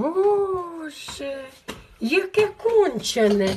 Боже, яке кончене.